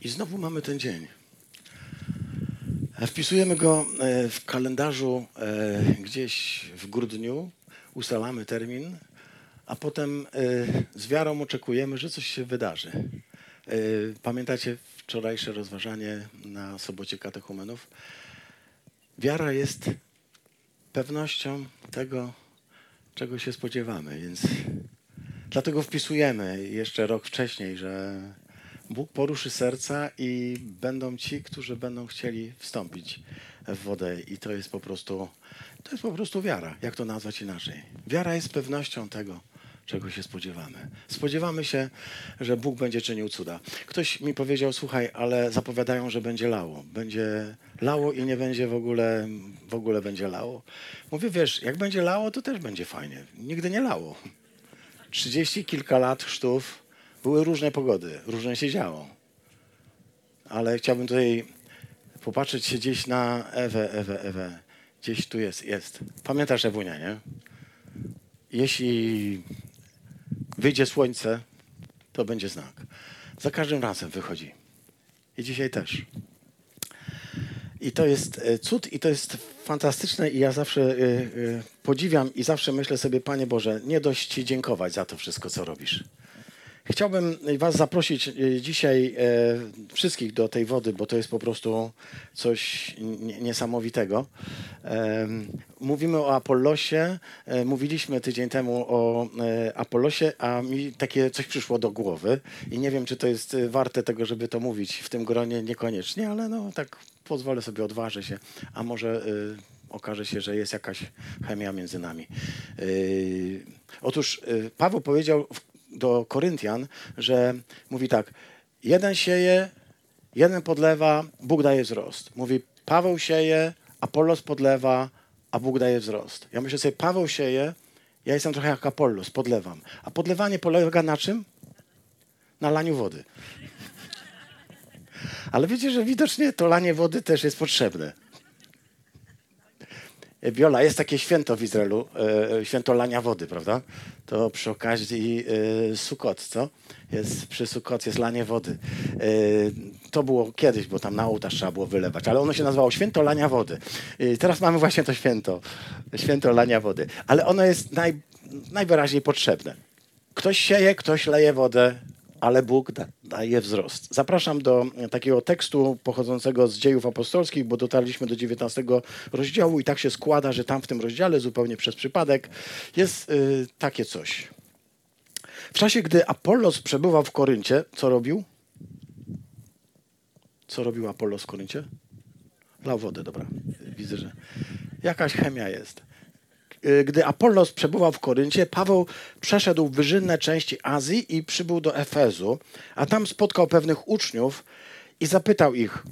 I znowu mamy ten dzień. Wpisujemy go e, w kalendarzu e, gdzieś w grudniu, ustalamy termin, a potem e, z wiarą oczekujemy, że coś się wydarzy. Pamiętacie wczorajsze rozważanie na sobocie katechumenów? Wiara jest pewnością tego, czego się spodziewamy, więc dlatego wpisujemy jeszcze rok wcześniej, że Bóg poruszy serca i będą ci, którzy będą chcieli wstąpić w wodę i to jest po prostu to jest po prostu wiara. Jak to nazwać inaczej? Wiara jest pewnością tego, czego się spodziewamy. Spodziewamy się, że Bóg będzie czynił cuda. Ktoś mi powiedział, słuchaj, ale zapowiadają, że będzie lało. Będzie lało i nie będzie w ogóle, w ogóle będzie lało. Mówię, wiesz, jak będzie lało, to też będzie fajnie. Nigdy nie lało. Trzydzieści kilka lat chrztów, były różne pogody, różnie się działo. Ale chciałbym tutaj popatrzeć się gdzieś na Ewę, Ewę, Ewę. Gdzieś tu jest, jest. Pamiętasz Ewunia, nie? Jeśli wyjdzie słońce, to będzie znak. Za każdym razem wychodzi. I dzisiaj też. I to jest e, cud i to jest fantastyczne i ja zawsze y, y, podziwiam i zawsze myślę sobie, Panie Boże, nie dość Ci dziękować za to wszystko, co robisz. Chciałbym Was zaprosić e, dzisiaj e, wszystkich do tej wody, bo to jest po prostu coś niesamowitego. Mówimy o Apollosie. E, mówiliśmy tydzień temu o Apollosie, a mi takie coś przyszło do głowy i nie wiem, czy to jest warte tego, żeby to mówić w tym gronie, niekoniecznie, ale no tak pozwolę sobie, odważę się, a może okaże się, że jest jakaś chemia między nami. Otóż Paweł powiedział do Koryntian, że mówi tak, jeden sieje, jeden podlewa, Bóg daje wzrost. Mówi, Paweł sieje, Apollos podlewa, a Bóg daje wzrost. Ja myślę sobie, Paweł sieje, ja jestem trochę jak Apollos, podlewam. A podlewanie polega na czym? Na laniu wody. Ale wiecie, że widocznie to lanie wody też jest potrzebne. Biola, jest takie święto w Izraelu, e, święto lania wody, prawda? To przy okazji e, Sukot, co? Jest, przy Sukot jest lanie wody. E, to było kiedyś, bo tam na ołtarz trzeba było wylewać, ale ono się nazywało święto lania wody. Teraz mamy właśnie to święto, święto lania wody. Ale ono jest naj, najwyraźniej potrzebne. Ktoś sieje, ktoś leje wodę, ale Bóg da, daje wzrost. Zapraszam do takiego tekstu pochodzącego z dziejów apostolskich, bo dotarliśmy do 19 rozdziału i tak się składa, że tam w tym rozdziale, zupełnie przez przypadek, jest y, takie coś. W czasie, gdy Apollos przebywał w Koryncie, co robił? Co robił Apollos w Koryncie? Lał wodę, dobra. Widzę, że jakaś chemia jest. Y, gdy Apollos przebywał w Koryncie, Paweł przeszedł wyżynne części Azji i przybył do Efezu, a tam spotkał pewnych uczniów i zapytał ich,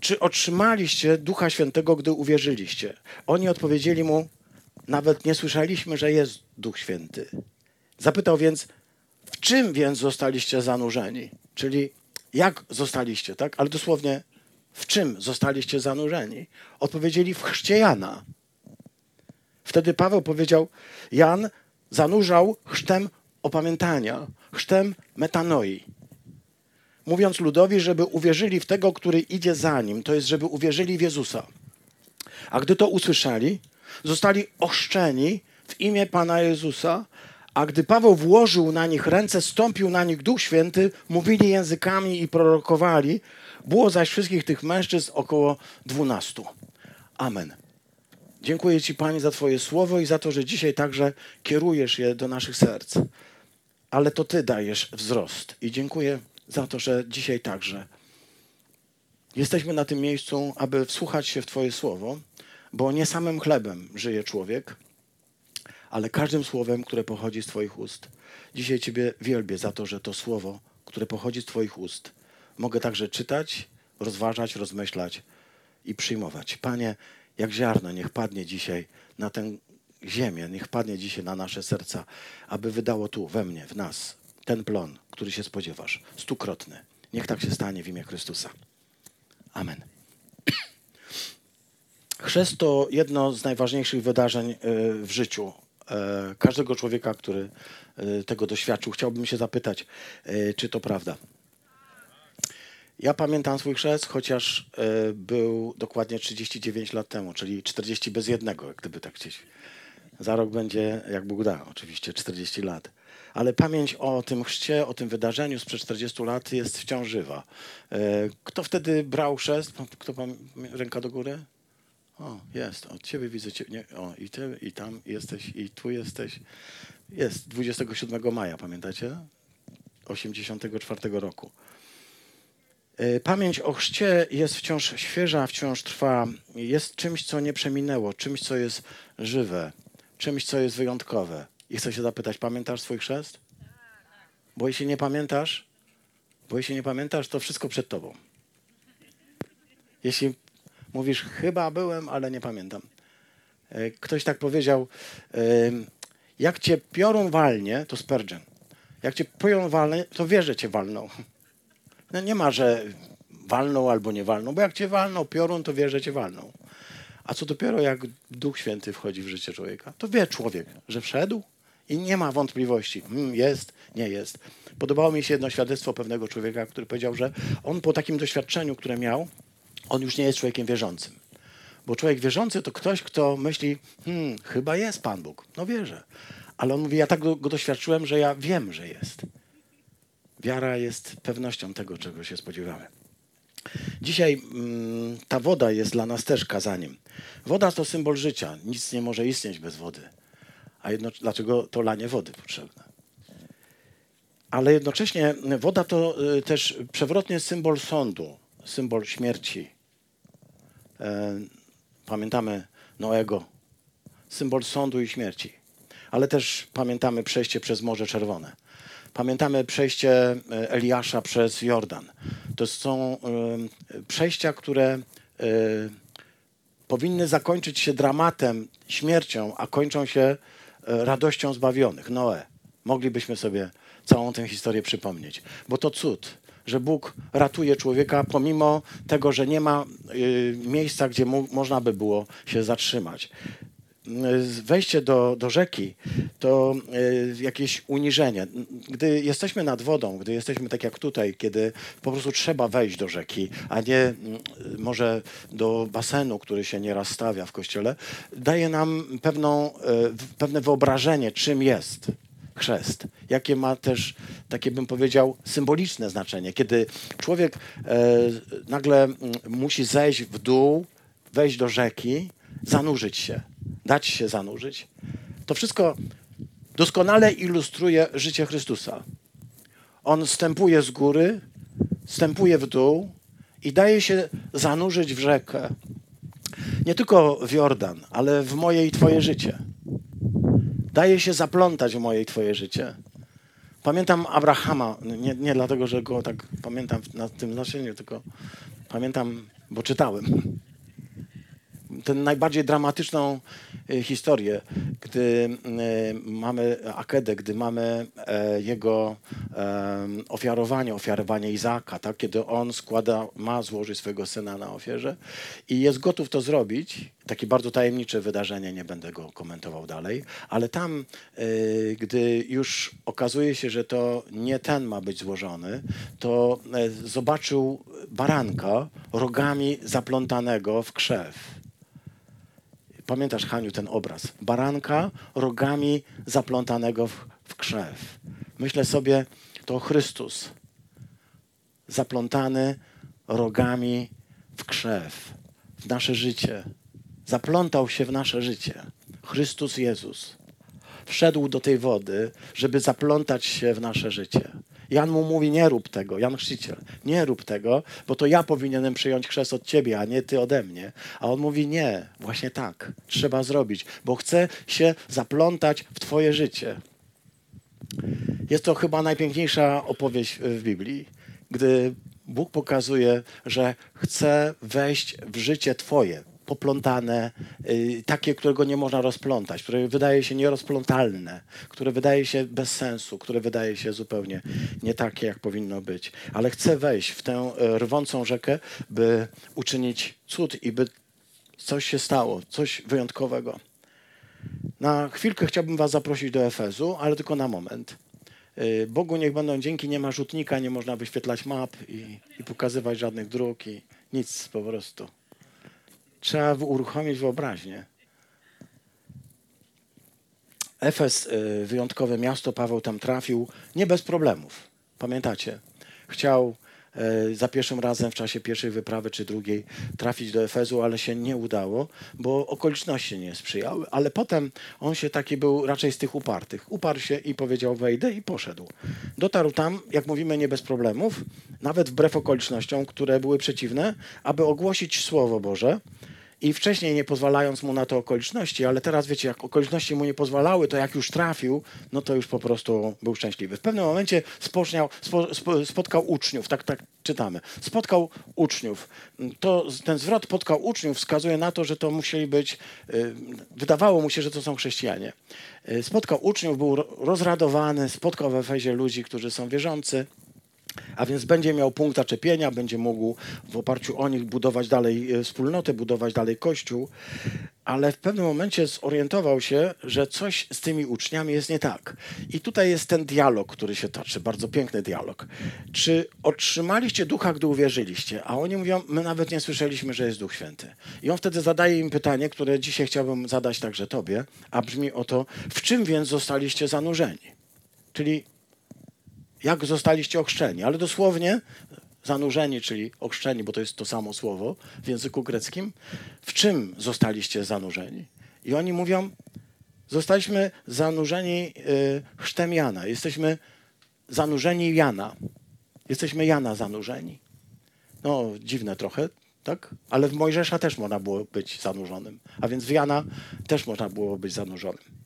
czy otrzymaliście Ducha Świętego, gdy uwierzyliście? Oni odpowiedzieli mu, nawet nie słyszeliśmy, że jest Duch Święty. Zapytał więc, w czym więc zostaliście zanurzeni? Czyli jak zostaliście, tak? Ale dosłownie, w czym zostaliście zanurzeni? Odpowiedzieli w chrzcie Jana. Wtedy Paweł powiedział, Jan zanurzał chrztem opamiętania, chrztem metanoi. Mówiąc ludowi, żeby uwierzyli w tego, który idzie za nim, to jest, żeby uwierzyli w Jezusa. A gdy to usłyszeli, zostali ochrzczeni w imię Pana Jezusa, a gdy Paweł włożył na nich ręce, stąpił na nich Duch Święty, mówili językami i prorokowali. Było zaś wszystkich tych mężczyzn około dwunastu. Amen. Dziękuję Ci, Panie, za Twoje słowo i za to, że dzisiaj także kierujesz je do naszych serc. Ale to Ty dajesz wzrost. I dziękuję za to, że dzisiaj także jesteśmy na tym miejscu, aby wsłuchać się w Twoje słowo, bo nie samym chlebem żyje człowiek, ale każdym słowem, które pochodzi z Twoich ust. Dzisiaj Ciebie wielbię za to, że to słowo, które pochodzi z Twoich ust, mogę także czytać, rozważać, rozmyślać i przyjmować. Panie, jak ziarno, niech padnie dzisiaj na tę ziemię, niech padnie dzisiaj na nasze serca, aby wydało tu, we mnie, w nas, ten plon, który się spodziewasz, stukrotny. Niech tak się stanie w imię Chrystusa. Amen. Chrzest to jedno z najważniejszych wydarzeń e, w życiu e, każdego człowieka, który e, tego doświadczył. Chciałbym się zapytać, czy to prawda. Ja pamiętam swój chrzest, chociaż y, był dokładnie 39 lat temu, czyli 40 bez jednego, gdyby tak gdzieś. Za rok będzie, jak Bóg da, oczywiście, 40 lat. Ale pamięć o tym chrzcie, o tym wydarzeniu sprzed 40 lat jest wciąż żywa. Y, kto wtedy brał chrzest? Kto pan, ręka do góry? O, jest, od ciebie widzę cię. Nie, o, i ty, i tam jesteś, i tu jesteś. Jest, 27 maja, pamiętacie? 84 roku. E, pamięć o chrzcie jest wciąż świeża, wciąż trwa. Jest czymś, co nie przeminęło, czymś, co jest żywe, czymś, co jest wyjątkowe. I chcę się zapytać, pamiętasz swój chrzest? Bo jeśli nie pamiętasz, bo jeśli nie pamiętasz, to wszystko przed tobą. Jeśli mówisz, chyba byłem, ale nie pamiętam. E, ktoś tak powiedział, jak cię piorun walnie, to Spurgeon, jak cię piorun walnie, to wiesz, że cię walną. No nie ma, że walną albo nie walną, bo jak cię walną piorun, to wie, że cię walną. A co dopiero jak Duch Święty wchodzi w życie człowieka, to wie człowiek, że wszedł i nie ma wątpliwości. Hmm, jest, nie jest. Podobało mi się jedno świadectwo pewnego człowieka, który powiedział, że on po takim doświadczeniu, które miał, on już nie jest człowiekiem wierzącym. Bo człowiek wierzący to ktoś, kto myśli, hmm, chyba jest Pan Bóg. No wierzę. Ale on mówi, ja tak go doświadczyłem, że ja wiem, że jest. Wiara jest pewnością tego, czego się spodziewamy. Dzisiaj mm, ta woda jest dla nas też kazaniem. Woda to symbol życia. Nic nie może istnieć bez wody. A jedno, dlaczego to lanie wody potrzebne? Ale jednocześnie woda to y, też przewrotnie symbol sądu, symbol śmierci. E, pamiętamy Noego, symbol sądu i śmierci. Ale też pamiętamy przejście przez Morze Czerwone. Pamiętamy przejście e, Eliasza przez Jordan. To są e, przejścia, które e, powinny zakończyć się dramatem, śmiercią, a kończą się radością zbawionych. Noe. Moglibyśmy sobie całą tę historię przypomnieć, bo to cud, że Bóg ratuje człowieka pomimo tego, że nie ma miejsca, gdzie można by było się zatrzymać wejście do, do rzeki to e, jakieś uniżenie. Gdy jesteśmy nad wodą, gdy jesteśmy tak jak tutaj, kiedy po prostu trzeba wejść do rzeki, a nie może do basenu, który się nieraz stawia w kościele, daje nam pewną, e, pewne wyobrażenie, czym jest chrzest. Jakie ma też, takie bym powiedział, symboliczne znaczenie. Kiedy człowiek e, nagle musi zejść w dół, wejść do rzeki, zanurzyć się dać się zanurzyć. To wszystko doskonale ilustruje życie Chrystusa. On stępuje z góry, stępuje w dół i daje się zanurzyć w rzekę. Nie tylko w Jordan, ale w moje i Twoje życie. Daje się zaplątać w moje i Twoje życie. Pamiętam Abrahama, nie, nie dlatego, że go tak pamiętam na tym znaczeniu, tylko pamiętam, bo czytałem tę najbardziej dramatyczną historię, gdy e, mamy Akedę, gdy mamy e, jego ofiarowanie, ofiarowanie Izaka, tak? kiedy on składa, ma złożyć swojego syna na ofierze i jest gotów to zrobić. Takie bardzo tajemnicze wydarzenie, nie będę go komentował dalej, ale tam, gdy już okazuje się, że to nie ten ma być złożony, to zobaczył baranka rogami zaplątanego w krzew. Pamiętasz, Haniu, ten obraz? Baranka rogami zaplątanego w, w krzew. Myślę sobie, to Chrystus zaplątany rogami w krzew, w nasze życie. Zaplątał się w nasze życie. Chrystus Jezus wszedł do tej wody, żeby zaplątać się w nasze życie. Jan mu mówi, nie rób tego, Jan Chrzciciel, nie rób tego, bo to ja powinienem przyjąć chrzest od ciebie, a nie ty ode mnie. A on mówi, nie, właśnie tak, trzeba zrobić, bo chcę się zaplątać w twoje życie. Jest to chyba najpiękniejsza opowieść w Biblii, gdy Bóg pokazuje, że chce wejść w życie Twoje, poplątane, y, takie, którego nie można rozplątać, które wydaje się nierozplątalne, które wydaje się bez sensu, które wydaje się zupełnie nie takie, jak powinno być. Ale chcę wejść w tę e, rwącą rzekę, by uczynić cud i by coś się stało, coś wyjątkowego. Na chwilkę chciałbym Was zaprosić do Efezu, ale tylko na moment. y, Bogu niech będą dzięki, nie ma rzutnika, nie można wyświetlać map i, i pokazywać żadnych dróg i nic po prostu. Trzeba uruchomić wyobraźnię. Efes, y, wyjątkowe miasto, Paweł tam trafił nie bez problemów. Pamiętacie? Chciał za pierwszym razem w czasie pierwszej wyprawy czy drugiej trafić do Efezu, ale się nie udało, bo okoliczności nie sprzyjały. Ale potem on się taki był raczej z tych upartych. Uparł się i powiedział wejdę i poszedł. Dotarł tam, jak mówimy, nie bez problemów, nawet wbrew okolicznościom, które były przeciwne, aby ogłosić Słowo Boże i wcześniej nie pozwalając mu na to okoliczności, ale teraz wiecie, jak okoliczności mu nie pozwalały, to jak już trafił, no to już po prostu był szczęśliwy. W pewnym momencie spoczniał, spo, spo, spotkał uczniów, tak, tak czytamy. Spotkał uczniów. To, ten zwrot spotkał uczniów wskazuje na to, że to musieli być, y, wydawało mu się, że to są chrześcijanie. Y, spotkał uczniów, był rozradowany, spotkał w Efezie ludzi, którzy są wierzący. A więc będzie miał punkt zaczepienia, będzie mógł w oparciu o nich budować dalej e, wspólnotę, budować dalej kościół, ale w pewnym momencie zorientował się, że coś z tymi uczniami jest nie tak. I tutaj jest ten dialog, który się toczy, bardzo piękny dialog. Czy otrzymaliście ducha, gdy uwierzyliście? A oni mówią, my nawet nie słyszeliśmy, że jest Duch Święty. I on wtedy zadaje im pytanie, które dzisiaj chciałbym zadać także tobie, a brzmi o to, w czym więc zostaliście zanurzeni? Czyli jak zostaliście ochrzczeni, ale dosłownie zanurzeni, czyli ochrzczeni, bo to jest to samo słowo w języku greckim. W czym zostaliście zanurzeni? I oni mówią, zostaliśmy zanurzeni y, chrztem Jana. Jesteśmy zanurzeni Jana. Jesteśmy Jana zanurzeni. No, dziwne trochę, tak? Ale w Mojżesza też można było być zanurzonym. A więc w Jana też można było być zanurzonym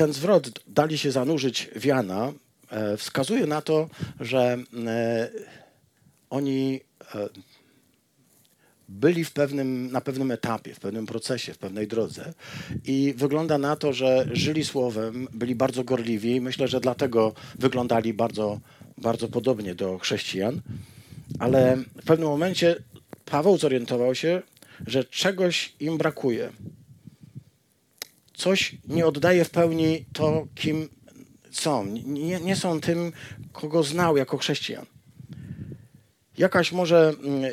ten zwrot dali się zanurzyć w Jana e, wskazuje na to, że e, oni e, byli w pewnym, na pewnym etapie, w pewnym procesie, w pewnej drodze i wygląda na to, że żyli słowem, byli bardzo gorliwi. Myślę, że dlatego wyglądali bardzo, bardzo podobnie do chrześcijan, ale w pewnym momencie Paweł zorientował się, że czegoś im brakuje coś nie oddaje w pełni to, kim są. Nie, nie są tym, kogo znał jako chrześcijan. Jakaś może mm,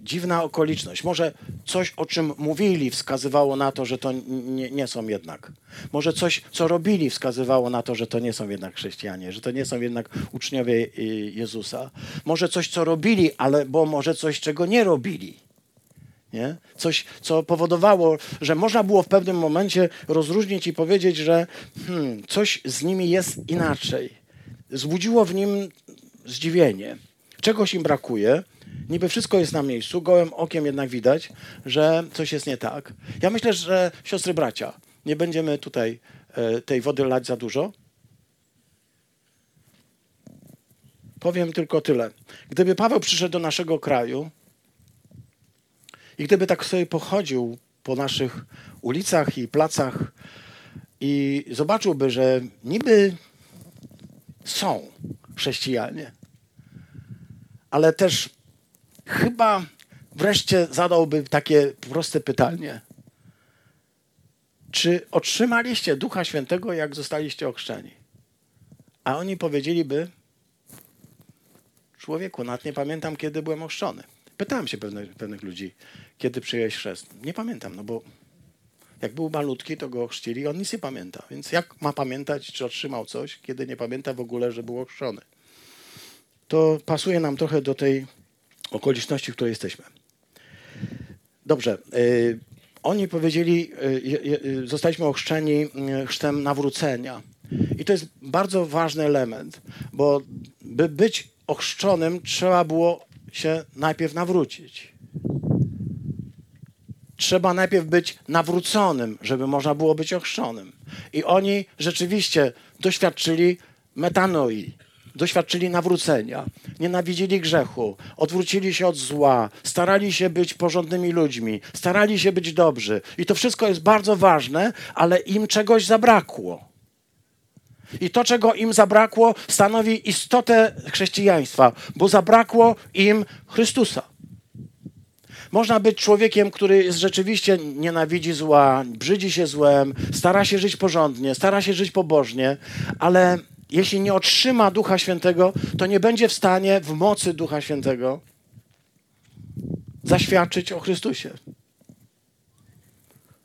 dziwna okoliczność, może coś, o czym mówili, wskazywało na to, że to nie, nie, są jednak. Może coś, co robili, wskazywało na to, że to nie są jednak chrześcijanie, że to nie są jednak uczniowie y, Jezusa. Może coś, co robili, ale bo może coś, czego nie robili nie? Coś, co powodowało, że można było w pewnym momencie rozróżnić i powiedzieć, że hmm, coś z nimi jest inaczej. Zbudziło w nim zdziwienie. Czegoś im brakuje. Niby wszystko jest na miejscu, gołym okiem jednak widać, że coś jest nie tak. Ja myślę, że siostry bracia, nie będziemy tutaj e, tej wody lać za dużo. Powiem tylko tyle. Gdyby Paweł przyszedł do naszego kraju, i gdyby tak sobie pochodził po naszych ulicach i placach i zobaczyłby, że niby są chrześcijanie, ale też chyba wreszcie zadałby takie proste pytanie. Czy otrzymaliście Ducha Świętego, jak zostaliście ochrzczeni? A oni powiedzieliby, człowieku, nawet nie pamiętam, kiedy byłem ochrzczony. Pytałem się pewnych, pewnych ludzi, kiedy przyjąłeś chrzest. Nie pamiętam, no bo jak był malutki, to go chrzcili, on nic nie pamięta. Więc jak ma pamiętać, czy otrzymał coś, kiedy nie pamięta w ogóle, że był ochrzczony? To pasuje nam trochę do tej okoliczności, w której jesteśmy. Dobrze. Y, oni powiedzieli, y, y, zostaliśmy ochrzczeni chrztem nawrócenia. I to jest bardzo ważny element, bo by być ochrzczonym, trzeba było się najpierw nawrócić. Trzeba najpierw być nawróconym, żeby można było być ochrzczonym. I oni rzeczywiście doświadczyli metanoi, doświadczyli nawrócenia, nienawidzili grzechu, odwrócili się od zła, starali się być porządnymi ludźmi, starali się być dobrzy. I to wszystko jest bardzo ważne, ale im czegoś zabrakło. I to, czego im zabrakło, stanowi istotę chrześcijaństwa, bo zabrakło im Chrystusa. Można być człowiekiem, który rzeczywiście nienawidzi zła, brzydzi się złem, stara się żyć porządnie, stara się żyć pobożnie, ale jeśli nie otrzyma Ducha Świętego, to nie będzie w stanie w mocy Ducha Świętego zaświadczyć o Chrystusie.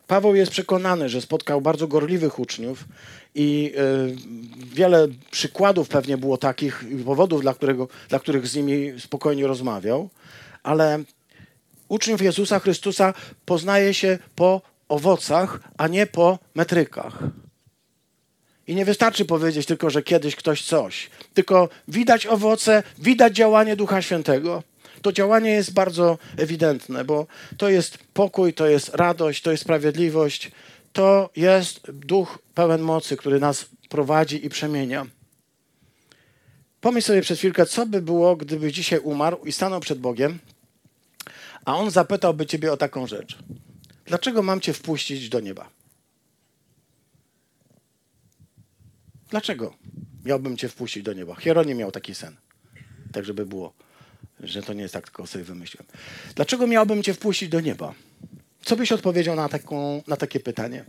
Paweł jest przekonany, że spotkał bardzo gorliwych uczniów i y, wiele przykładów pewnie było takich powodów, dla, którego, dla których z nimi spokojnie rozmawiał, ale uczniów Jezusa Chrystusa poznaje się po owocach, a nie po metrykach. I nie wystarczy powiedzieć tylko, że kiedyś ktoś coś, tylko widać owoce, widać działanie Ducha Świętego. To działanie jest bardzo ewidentne, bo to jest pokój, to jest radość, to jest sprawiedliwość, to jest duch pełen mocy, który nas prowadzi i przemienia. Pomyśl sobie przez chwilkę, co by było, gdybyś dzisiaj umarł i stanął przed Bogiem, a On zapytałby ciebie o taką rzecz. Dlaczego mam cię wpuścić do nieba? Dlaczego miałbym cię wpuścić do nieba? Hieronim miał taki sen. Tak, żeby było, że to nie jest tak, tylko sobie wymyśliłem. Dlaczego miałbym cię wpuścić do nieba? Co byś odpowiedział na, taką, na takie pytanie?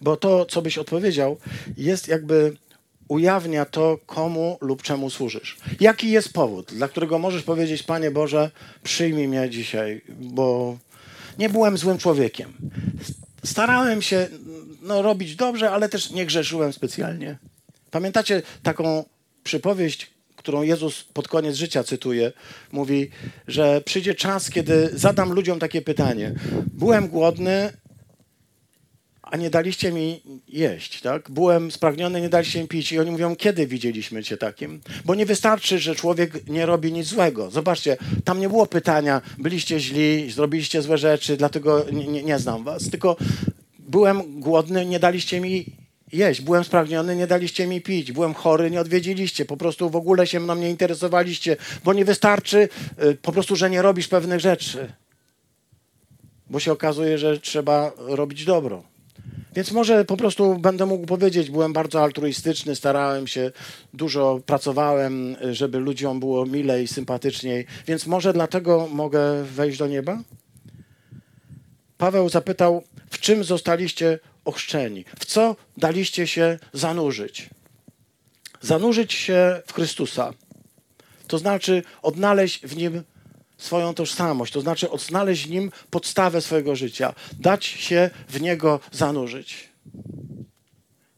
Bo to, co byś odpowiedział, jest jakby ujawnia to, komu lub czemu służysz. Jaki jest powód, dla którego możesz powiedzieć, Panie Boże, przyjmij mnie dzisiaj, bo nie byłem złym człowiekiem. Starałem się no, robić dobrze, ale też nie grzeszyłem specjalnie. Pamiętacie taką przypowieść, którą Jezus pod koniec życia cytuje? Mówi, że przyjdzie czas, kiedy zadam ludziom takie pytanie. Byłem głodny, a nie daliście mi jeść, tak? Byłem spragniony, nie daliście mi pić. I oni mówią, kiedy widzieliśmy cię takim? Bo nie wystarczy, że człowiek nie robi nic złego. Zobaczcie, tam nie było pytania, byliście źli, zrobiliście złe rzeczy, dlatego nie, nie, znam was. Tylko byłem głodny, nie daliście mi jeść. Byłem spragniony, nie daliście mi pić. Byłem chory, nie odwiedziliście. Po prostu w ogóle się mną nie interesowaliście, bo nie wystarczy y, po prostu, że nie robisz pewnych rzeczy. Bo się okazuje, że trzeba robić dobro. Więc może po prostu będę mógł powiedzieć, byłem bardzo altruistyczny, starałem się, dużo pracowałem, żeby ludziom było milej, sympatyczniej, więc może dlatego mogę wejść do nieba? Paweł zapytał, w czym zostaliście ochrzczeni? W co daliście się zanurzyć? Zanurzyć się w Chrystusa. To znaczy odnaleźć w Nim swoją tożsamość, to znaczy odnaleźć w Nim podstawę swojego życia, dać się w Niego zanurzyć.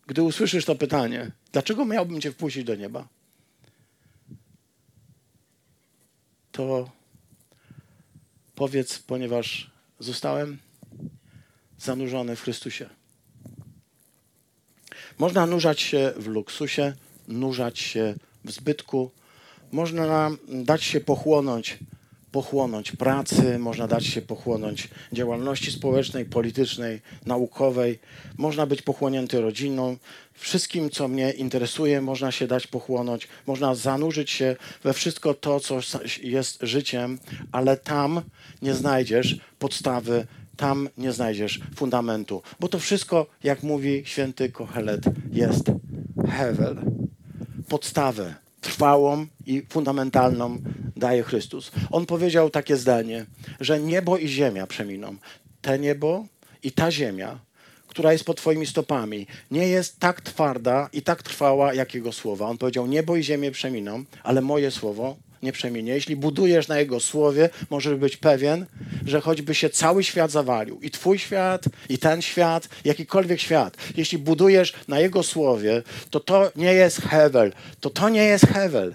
Gdy usłyszysz to pytanie, dlaczego miałbym Cię wpuścić do nieba? To powiedz, ponieważ zostałem zanurzony w Chrystusie. Można nurzać się w luksusie, nurzać się w zbytku, można dać się pochłonąć, pochłonąć pracy, można dać się pochłonąć działalności społecznej, politycznej, naukowej, można być pochłonięty rodziną, wszystkim, co mnie interesuje, można się dać pochłonąć, można zanurzyć się we wszystko to, co jest życiem, ale tam nie znajdziesz podstawy tam nie znajdziesz fundamentu, bo to wszystko, jak mówi święty Kohelet, jest hevel. Podstawę trwałą i fundamentalną daje Chrystus. On powiedział takie zdanie, że niebo i ziemia przeminą. Te niebo i ta ziemia, która jest pod Twoimi stopami, nie jest tak twarda i tak trwała, jak Jego słowa. On powiedział, niebo i ziemię przeminą, ale moje słowo nie przeminie. Jeśli budujesz na Jego słowie, możesz być pewien, że choćby się cały świat zawalił, i Twój świat, i ten świat, jakikolwiek świat, jeśli budujesz na Jego słowie, to to nie jest Hewel, to to nie jest Hewel.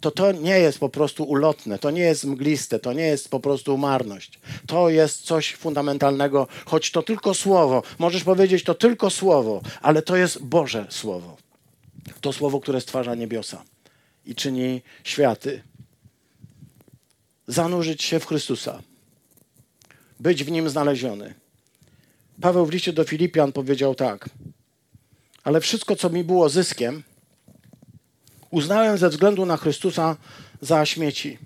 To to nie jest po prostu ulotne, to nie jest mgliste, to nie jest po prostu marność. To jest coś fundamentalnego, choć to tylko słowo. Możesz powiedzieć to tylko słowo, ale to jest Boże słowo. To słowo, które stwarza niebiosa i czyni światy. Zanurzyć się w Chrystusa, być w nim znaleziony. Paweł w liście do Filipian powiedział tak: Ale wszystko, co mi było zyskiem, uznałem ze względu na Chrystusa za śmieci.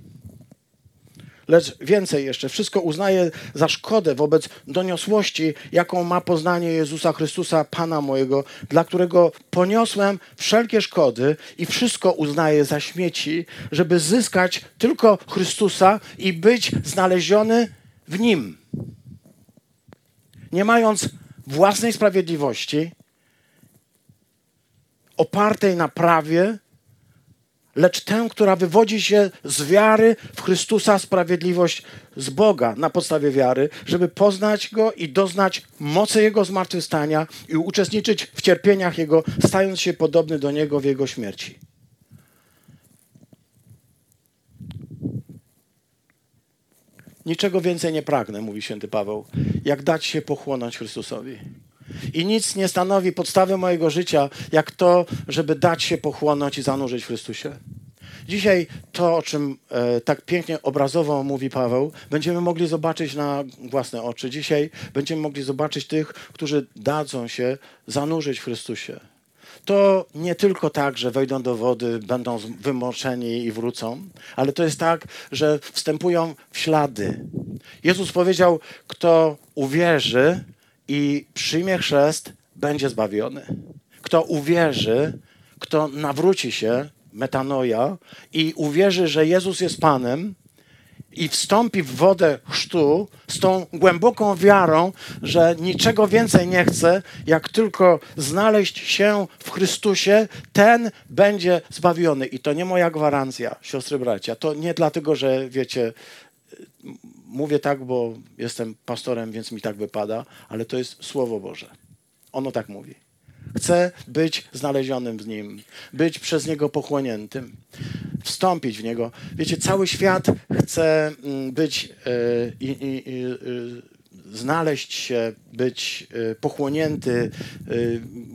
Lecz więcej jeszcze, wszystko uznaję za szkodę wobec doniosłości, jaką ma poznanie Jezusa Chrystusa, Pana mojego, dla którego poniosłem wszelkie szkody i wszystko uznaję za śmieci, żeby zyskać tylko Chrystusa i być znaleziony w Nim. Nie mając własnej sprawiedliwości, opartej na prawie, lecz tę, która wywodzi się z wiary w Chrystusa, sprawiedliwość z Boga na podstawie wiary, żeby poznać Go i doznać mocy Jego zmartwychwstania i uczestniczyć w cierpieniach Jego, stając się podobny do Niego w Jego śmierci. Niczego więcej nie pragnę, mówi święty Paweł, jak dać się pochłonąć Chrystusowi. I nic nie stanowi podstawy mojego życia, jak to, żeby dać się pochłonąć i zanurzyć w Chrystusie. Dzisiaj to, o czym e, tak pięknie obrazowo mówi Paweł, będziemy mogli zobaczyć na własne oczy. Dzisiaj będziemy mogli zobaczyć tych, którzy dadzą się zanurzyć w Chrystusie. To nie tylko tak, że wejdą do wody, będą wymoczeni i wrócą, ale to jest tak, że wstępują w ślady. Jezus powiedział, kto uwierzy, i przyjmie chrzest, będzie zbawiony. Kto uwierzy, kto nawróci się, metanoja, i uwierzy, że Jezus jest Panem, i wstąpi w wodę chrztu z tą głęboką wiarą, że niczego więcej nie chce, jak tylko znaleźć się w Chrystusie, ten będzie zbawiony. I to nie moja gwarancja, siostry bracia. To nie dlatego, że wiecie, mówię tak, bo jestem pastorem, więc mi tak wypada, ale to jest Słowo Boże. Ono tak mówi. Chcę być znalezionym w Nim, być przez Niego pochłoniętym, wstąpić w Niego. Wiecie, cały świat chce mm, być yy, znaleźć się, być y, pochłonięty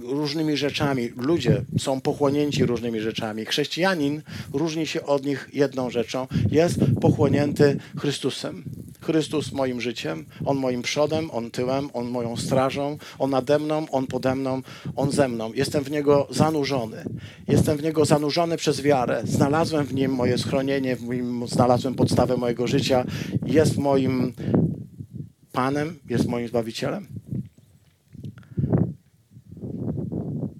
różnymi rzeczami. Ludzie są pochłonięci różnymi rzeczami. Chrześcijanin różni się od nich jedną rzeczą. Jest pochłonięty Chrystusem. Chrystus moim życiem, On moim przodem, On tyłem, On moją strażą, On nade mną, On pode mną, On ze mną. Jestem w Niego zanurzony. Jestem w Niego zanurzony przez wiarę. Znalazłem w Nim moje schronienie, w Nim znalazłem podstawę mojego życia. Jest moim Panem, jest moim Zbawicielem?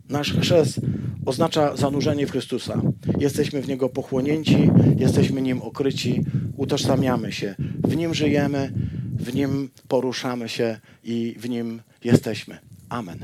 Nasz chrzest oznacza zanurzenie w Chrystusa. Jesteśmy w Niego pochłonięci, jesteśmy Nim okryci, utożsamiamy się. W Nim żyjemy, w Nim poruszamy się i w Nim jesteśmy. Amen.